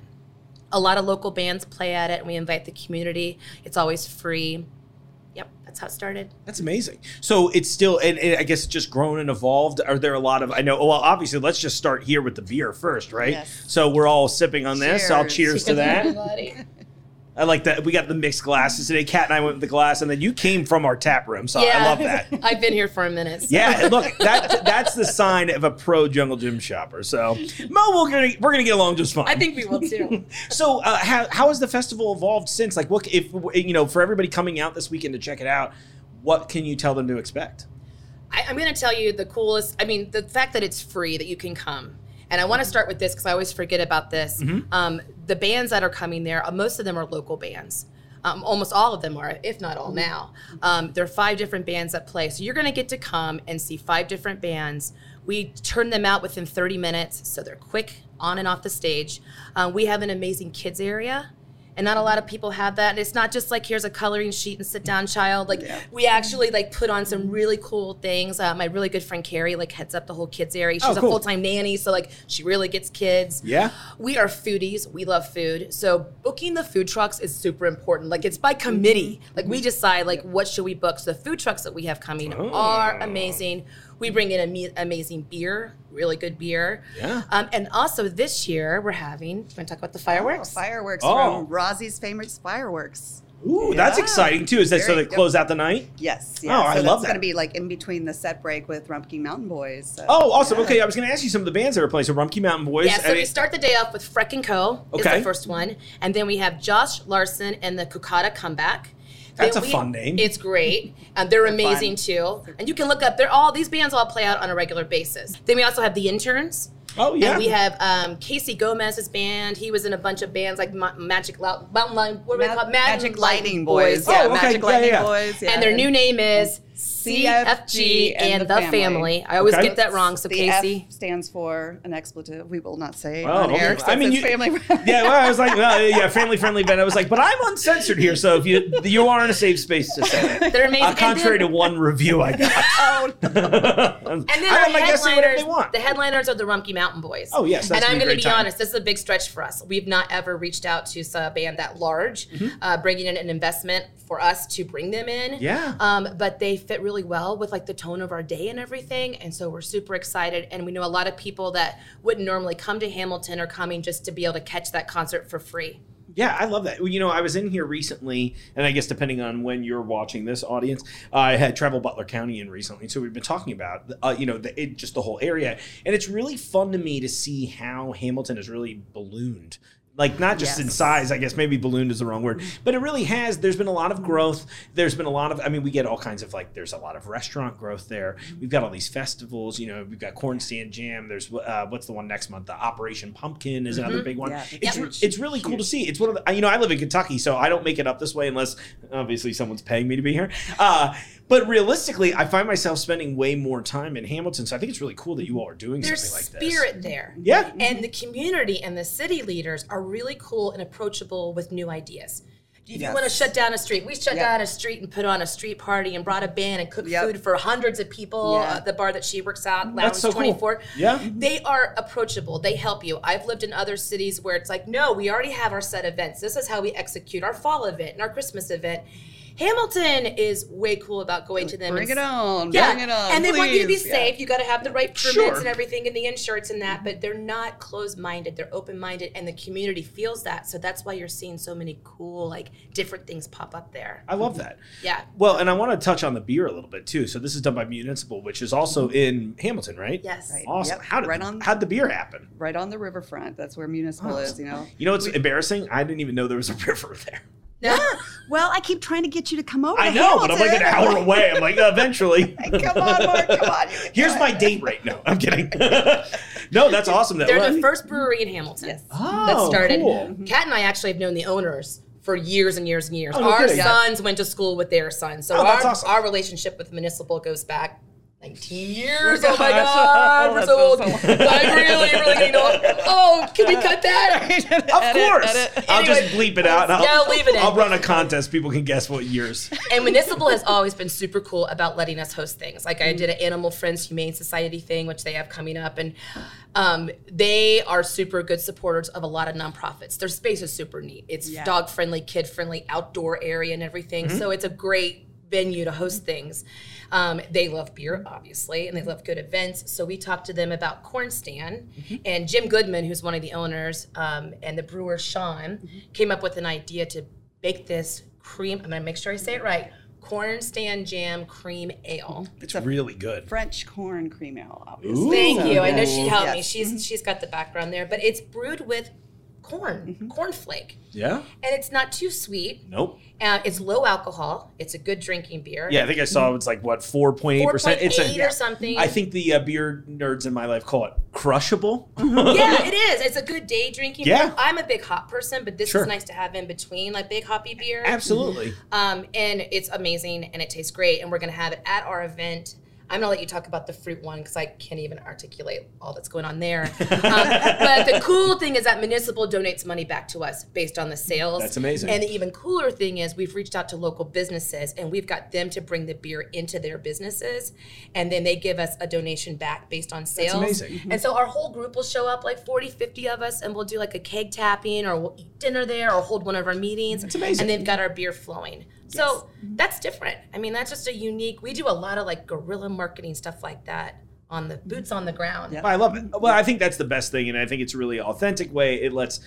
A lot of local bands play at it, and we invite the community. It's always free. Yep, that's how it started. That's amazing. So it's still, and, and I guess it's just grown and evolved. Are there a lot of? I know. Well, obviously, let's just start here with the beer first, right? Yes. So we're all sipping on this. I'll Cheers. cheers to that. I like that. We got the mixed glasses today. Kat and I went with the glass, and then you came from our tap room, so I love <laughs> that. I've been here for a minute. so- Yeah, look, that that's the sign of a pro Jungle Jim shopper. So, Mo, we're gonna we're gonna get along just fine. I think we will too. <laughs> So, uh, how, how has the festival evolved since? Like, what if you know for everybody coming out this weekend to check it out? What can you tell them to expect? I, I'm going to tell you the coolest. I mean, the fact that it's free, that you can come. And I want to start with this because I always forget about this. Um, the bands that are coming there, uh, most of them are local bands. Um, almost all of them are, if not all now. Um, there are five different bands that play. So you're going to get to come and see five different bands. We turn them out within 30 minutes, so they're quick on and off the stage. Um, we have an amazing kids area and not a lot of people have that. And it's not just like here's a coloring sheet and sit down, child. Like we actually like put on some really cool things. Uh, my really good friend Carrie like heads up the whole kids area. She's Oh, a full time nanny, so like she really gets kids. Yeah. we are foodies. We love food, so booking the food trucks is super important. Like it's by committee. Like we decide like what should we book. So the food trucks that we have coming Oh. are amazing. We bring in ame- amazing beer, really good beer. Yeah. Um, and also this year we're having. You want to talk about the fireworks? Oh, fireworks Oh. from Rosie's famous fireworks. Ooh, that's exciting too. Is that so they close out the night? Yes. Oh, Yeah. I love that's that. going to be like in between the set break with Rumpke Mountain Boys. So, Oh, awesome. yeah. Okay, I was going to ask you some of the bands that are playing. So Rumpke Mountain Boys. Yeah, so I we mean- start the day off with Freck and Co. Okay. is the first one, and then we have Josh Larson and the Kukata Comeback. That's a we- fun name. It's great. And they're amazing too, and you can look up. They're all these bands all play out on a regular basis. Then we also have the interns. Oh, yeah. And we have um, Casey Gomez's band. He was in a bunch of bands like Ma- Magic Lou- Mountain Lion. What are they called? Magic Lightning Boys. Oh, Yeah, okay. Magic Yeah, Lightning yeah. Boys. Yeah. And their new name is CFG CFG and, the, family. I always Okay. get that wrong. So the Casey. F stands for an expletive. We will not say Oh, on air. okay. since I mean, you, family. <laughs> yeah. Well, I was like, well, yeah, family friendly band. I was like, but I'm uncensored here, so if you you are in a safe space to say it. They're amazing. Uh, contrary then- to one review I got. <laughs> oh, and And then I our let my guests say whatever headliners, they want. the headliners are the Rumpke Mountain Boys. Oh, yes, that's and I'm going to be time. honest, this is a big stretch for us. We've not ever reached out to a band that large, Mm-hmm. uh, bringing in an investment for us to bring them in. Yeah. Um, but they fit really well with like the tone of our day and everything, and so we're super excited. And we know a lot of people that wouldn't normally come to Hamilton are coming just to be able to catch that concert for free. Yeah, I love that. You know, I was in here recently, and I guess depending on when you're watching this audience, I had traveled Butler County in recently, so we've been talking about, uh, you know, the, it, just the whole area, and it's really fun to me to see how Hamilton has really ballooned. Like not just in size, I guess maybe ballooned is the wrong word, but it really has. There's been a lot of growth. There's been a lot of, I mean, we get all kinds of like, there's a lot of restaurant growth there. We've got all these festivals. You know, we've got Corn Stand Jam. There's uh, what's the one next month? The Operation Pumpkin is another big one. Yeah. It's Yep. it's really cool to see. It's one of the, you know, I live in Kentucky, so I don't make it up this way unless obviously someone's paying me to be here. Uh, but realistically, I find myself spending way more time in Hamilton, so I think it's really cool that you all are doing There's something like this. spirit there. Yeah. And the community and the city leaders are really cool and approachable with new ideas. If you want to shut down a street, we shut Yep. down a street and put on a street party and brought a band and cooked Yep. food for hundreds of people uh, Yeah. at the bar that she works at, Lounge That's so cool. 24. Yeah. They are approachable. They help you. I've lived in other cities where it's like, no, we already have our set events. This is how we execute our fall event and our Christmas event. Hamilton is way cool about going to them. Bring and it on. Yeah, Bring it on. and they want you to be please. Yeah. safe. You got to have the right permits Sure. and everything, and the insurance and that. But they're not closed-minded. They're open-minded, and the community feels that. So that's why you're seeing so many cool, like different things pop up there. I love that. Yeah. Well, and I want to touch on the beer a little bit too. So this is done by Municipal, which is also in Hamilton, right? Yes. Right. Awesome. Yep. How did Right on- how'd the beer happen? Right on the riverfront. That's where municipal is, you know. You know what's embarrassing? I didn't even know there was a <laughs> river there. Yeah. <laughs> Well, I keep trying to get you to come over. I to know, but I'm like an hour away. I'm like, uh, eventually. <laughs> come on, Mark. Come on. <laughs> Here's my date right now. I'm kidding. no, that's awesome. That They're well, the first brewery in Hamilton Yes. Oh, that started. cool. Mm-hmm. Kat and I actually have known the owners for years and years and years. Oh, our kidding. sons went to school with their sons, so Oh, that's our, awesome. our relationship with Municipal goes back 19 years. Oh my <laughs> God, we're so old. so- I really, really need to know. <laughs> Oh, can we cut that? <laughs> Of course. I'll just bleep it out. and I'll, Yeah, leave it in. I'll run a contest. People can guess what years. And Municipal has always been super cool about letting us host things. Like I did an Animal Friends Humane Society thing, which they have coming up, and um, they are super good supporters of a lot of nonprofits. Their space is super neat. It's Yeah. dog friendly, kid friendly, outdoor area, and everything. So it's a great venue to host things. Um, they love beer, obviously, and they love good events. So we talked to them about Corn Stand, and Jim Goodman, who's one of the owners, um, and the brewer Sean, came up with an idea to bake this cream. I'm gonna make sure I say it right. Corn Stand Jam Cream Ale. It's really good. French corn cream ale, obviously. Ooh. Thank you. I know she helped me. Yes. She's she's got the background there, but it's brewed with corn, corn flake, Yeah? and it's not too sweet. Nope. Uh, it's low alcohol. It's a good drinking beer. Yeah, I think I saw it's like what four point eight percent. It's 4.8 a or something. I think the uh, beer nerds in my life call it crushable. yeah, <laughs> it is. It's a good day drinking. Yeah. beer. I'm a big hop person, but this Sure. is nice to have in between like big hoppy beer. Absolutely. Um, and it's amazing and it tastes great. And we're gonna have it at our event. I'm gonna let you talk about the fruit one because I can't even articulate all that's going on there. <laughs> Um, but the cool thing is that municipal donates money back to us based on the sales. That's amazing. And the even cooler thing is we've reached out to local businesses and we've got them to bring the beer into their businesses, and then they give us a donation back based on sales. amazing. And so our whole group will show up, like 40, 50 of us, and we'll do like a keg tapping or we'll eat dinner there or hold one of our meetings. That's amazing. And they've got our beer flowing. So mm-hmm. that's different. I mean, that's just a unique, we do a lot of like guerrilla marketing stuff like that on the boots on the ground. Yeah. I love it. Well, I think that's the best thing, and I think it's a really authentic way. It lets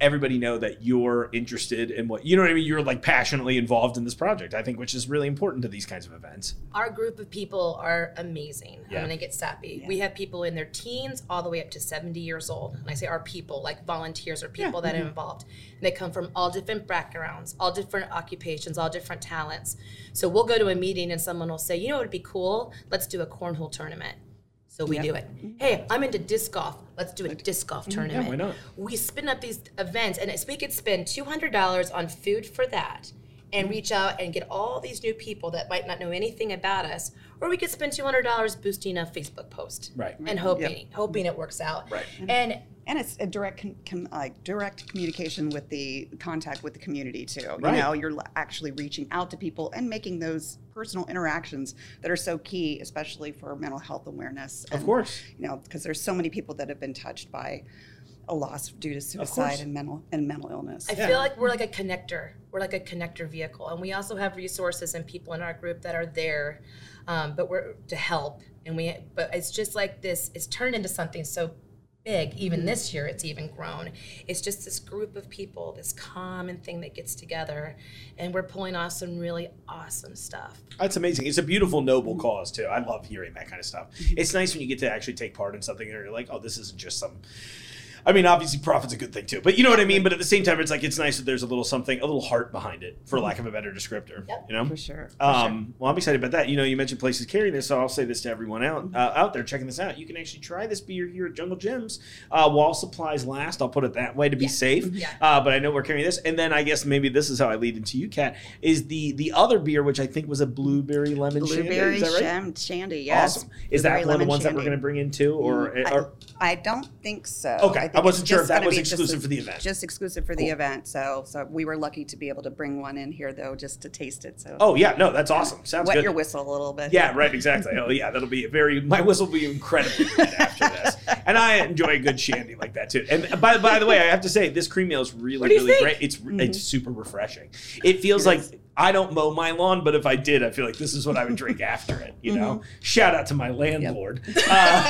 everybody know that you're interested in what you know what I mean. You're like passionately involved in this project. I think, which is really important to these kinds of events. Our group of people are amazing. Yeah. I'm gonna get sappy. We have people in their teens all the way up to 70 years old. And I say our people, like volunteers or people that are mm-hmm. involved. And they come from all different backgrounds, all different occupations, all different talents. So we'll go to a meeting and someone will say, you know it would be cool? Let's do a cornhole tournament. So we do it. Hey, I'm into disc golf. Let's do a disc golf mm, tournament. Yeah, why not? We spin up these events, and we could spend $200 on food for that and mm. reach out and get all these new people that might not know anything about us. Or we could spend $200 boosting a Facebook post. Right. And hoping, hoping it works out. Right. Mm-hmm. And And it's a direct, com- com- like direct communication with the contact with the community too. You Right. know, you're actually reaching out to people and making those personal interactions that are so key, especially for mental health awareness. Of course. You know, because there's so many people that have been touched by a loss due to suicide and mental and mental illness. I feel like we're like a connector. We're like a connector vehicle, and we also have resources and people in our group that are there, um, but we're to help. And we, but it's just like this. It's turned into something so big. Even mm-hmm. this year, it's even grown. It's just this group of people, this common thing that gets together, and we're pulling off some really awesome stuff. That's amazing. It's a beautiful, noble mm-hmm. cause too. I love hearing that kind of stuff. Mm-hmm. It's nice when you get to actually take part in something and you're like, oh, this isn't just some. I mean, obviously, profit's a good thing too, but you know what I mean. But at the same time, it's like it's nice that there's a little something, a little heart behind it, for lack of a better descriptor. Yep. You know, for sure. for Um, well, I'm excited about that. You know, you mentioned places carrying this, so I'll say this to everyone out uh, out there checking this out. You can actually try this beer here at Jungle Jim's uh, while supplies last. I'll put it that way to be safe. Yeah. Uh, but I know we're carrying this, and then I guess maybe this is how I lead into you, Kat. Is the the other beer, which I think was a blueberry lemon Blueberry shandy? Is that right? shandy, yes. Awesome. Is that one of the ones that we're going to bring in too, or, I, or I don't think so. Okay, I wasn't sure if just that gonna was be just exclusive for the event. Just exclusive for the event. So, so we were lucky to be able to bring one in here though, just to taste it. So, oh yeah, no, that's awesome. Sounds wet good. your whistle a little bit. Yeah, right, exactly. Oh, yeah, that'll be very. My whistle will be incredibly red after this. <laughs> and I enjoy a good shandy like that too. And by by the way, I have to say this cream ale is really What do you really think? great. It's it's mm-hmm. super refreshing. It feels like I don't mow my lawn, but if I did, I feel like this is what I would drink after it. You know, shout out to my landlord. Uh,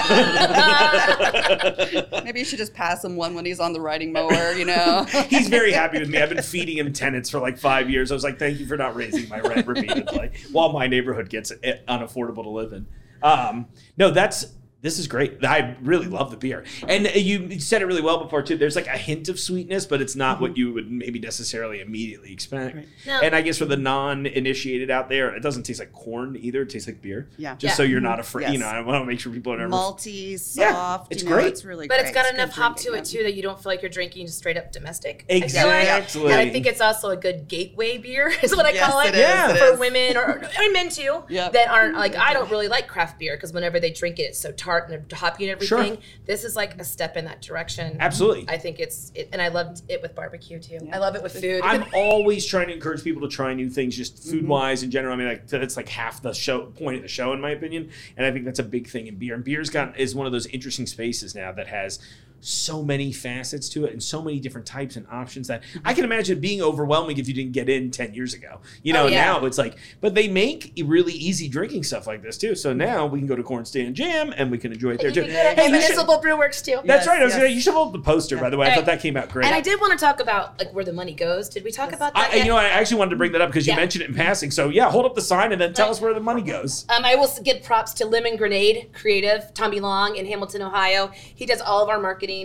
<laughs> Maybe you should just pass him one when he's on the riding mower, you know? <laughs> He's very happy with me. I've been feeding him tenants for like five years. I was like, thank you for not raising my rent repeatedly while my neighborhood gets unaffordable to live in. Um, no, that's this is great. I really love the beer, and you said it really well before too. There's like a hint of sweetness, but it's not what mm-hmm. you would maybe necessarily immediately expect. No. And I guess for the non-initiated out there, it doesn't taste like corn either. It tastes like beer. Yeah. Just Yeah. so you're not mm-hmm. afraid. You know, I want to make sure people are never. Malty, Yeah, soft. it's you know, great. It's really But great. it's got good enough hop to it too that you don't feel like you're drinking straight up domestic. I like. Exactly. And I think it's also a good gateway beer, <laughs> is what I Yes, call it, it is, Yeah. it for is. women or, or men too Yep. that aren't like mm-hmm. I don't really like craft beer because whenever they drink it, it's so tart and hoppy and everything. Sure. This is like a step in that direction. Absolutely. I think it's it, and I loved it with barbecue too. I love it with food. I'm <laughs> always trying to encourage people to try new things, just Mm-hmm. food wise in general. I mean, like that's like half the show point of the show, in my opinion. And I think that's a big thing in beer. And beer's got is one of those interesting spaces now that has so many facets to it and so many different types and options that I can imagine being overwhelming if you didn't get in 10 years ago. You know, Oh, yeah. now it's like, but they make really easy drinking stuff like this too. So now we can go to Corn Stand Jam and we can enjoy it there too. Hey, should- Municipal Brew Works too. that's Yes, right. I was yes. gonna, you should hold the poster, by the way. I Hey, thought that came out great. And I did want to talk about like where the money goes. Did we talk about that? I, you know, I actually wanted to bring that up because you Yeah. mentioned it in passing. So yeah, hold up the sign and then tell us where the money goes. Um, I will give props to Lemon Grenade Creative, Tommy Long in Hamilton, Ohio. He does all of our marketing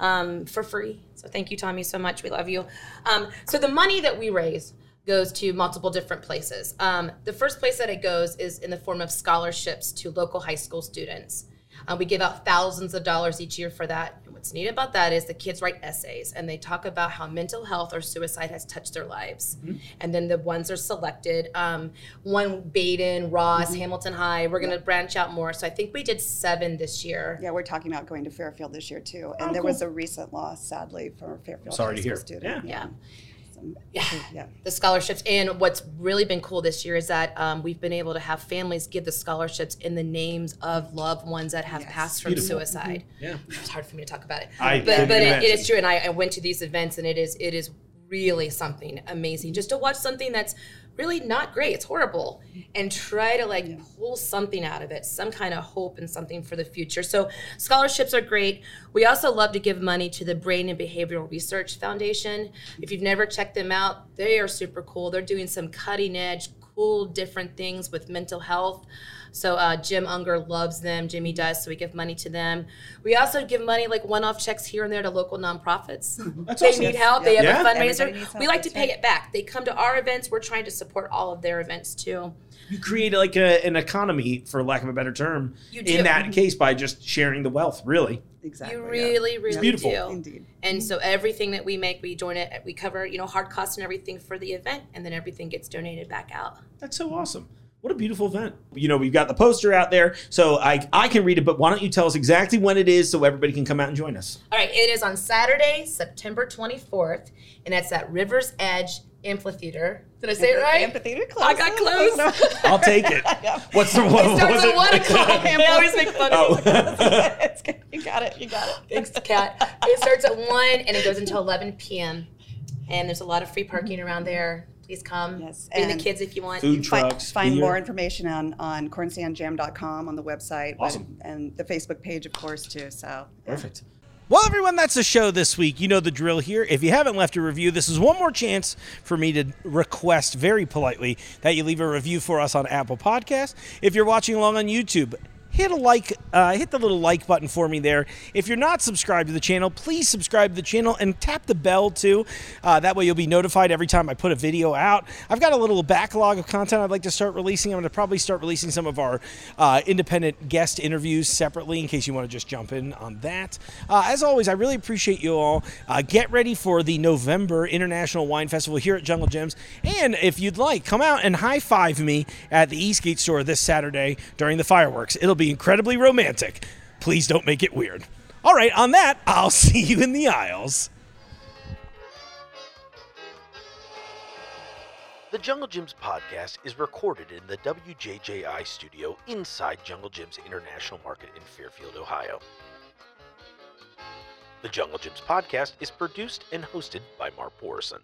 um, for free. So thank you, Tommy, so much. We love you. Um, so the money that we raise goes to multiple different places. Um, the first place that it goes is in the form of scholarships to local high school students. Uh, we give out thousands of dollars each year for that. And what's neat about that is the kids write essays and they talk about how mental health or suicide has touched their lives. And then the ones are selected. Um, one, Badin, Ross, Hamilton High. We're going to branch out more. So I think we did seven this year. Yeah, we're talking about going to Fairfield this year too. And Oh, there cool. was a recent loss, sadly, for Fairfield Sorry high to school hear. student. Yeah. Some- Yeah. yeah. the scholarships. And what's really been cool this year is that um, we've been able to have families give the scholarships in the names of loved ones that have Yes. passed from Beautiful. suicide. Yeah. It's hard for me to talk about it. I but can but it, it imagine. is true. And I, I went to these events and it is it is really something amazing just to watch something that's really not great. It's horrible. Mm-hmm. And try to like pull something out of it, some kind of hope and something for the future. So scholarships are great. We also love to give money to the Brain and Behavioral Research Foundation. If you've never checked them out, they are super cool. They're doing some cutting edge, cool, different things with mental health. So uh, Jim Unger loves them. Jimmy does. So we give money to them. We also give money like one-off checks here and there to local nonprofits. <laughs> That's they awesome. need help. They have Yeah. a fundraiser. We like to pay it back. They come to our events. We're trying to support all of their events too. You create like a, an economy, for lack of a better term, You in that case by just sharing the wealth. Really, Exactly. You yeah. really, really beautiful. do. Indeed. And so everything that we make, we join it. We cover, you know, hard costs and everything for the event, and then everything gets donated back out. that's so awesome. What a beautiful event. You know, we've got the poster out there, so I I can read it. But why don't you tell us exactly when it is, so everybody can come out and join us? All right, it is on Saturday, September 24th, and it's at Rivers Edge Amphitheater. Did I say it right? Amphitheater close. I got close. Oh, <laughs> I'll take it. <laughs> What's the what, It starts was at it? one <laughs> o'clock. They always make fun of oh. me. Oh. You got it. You got it. Thanks, Kat. It starts at one and it goes until 11 p.m. And there's a lot of free parking around there. Please come. Yes, Bring the kids if you want. Food Fi- trucks. Find beer. more information on on cornstandjam.com on the website. but- Awesome. And the Facebook page, of course, too. So yeah. Perfect. Well, everyone, that's the show this week. You know the drill here. If you haven't left a review, this is one more chance for me to request very politely that you leave a review for us on Apple Podcasts. If you're watching along on YouTube, hit a like, uh, hit the little like button for me there. If you're not subscribed to the channel, please subscribe to the channel and tap the bell too. Uh, that way you'll be notified every time I put a video out. I've got a little backlog of content I'd like to start releasing. I'm going to probably start releasing some of our uh, independent guest interviews separately in case you want to just jump in on that. Uh, as always, I really appreciate you all. Uh, get ready for the November International Wine Festival here at Jungle Jim's. And if you'd like, come out and high five me at the Eastgate store this Saturday during the fireworks. It'll incredibly romantic. Please don't make it weird. All right, on that, I'll <laughs> see you in the aisles. The Jungle Jim's podcast is recorded in the WJJI studio inside Jungle Jim's International Market in Fairfield, Ohio. The Jungle Jim's podcast is produced and hosted by Mark Borison.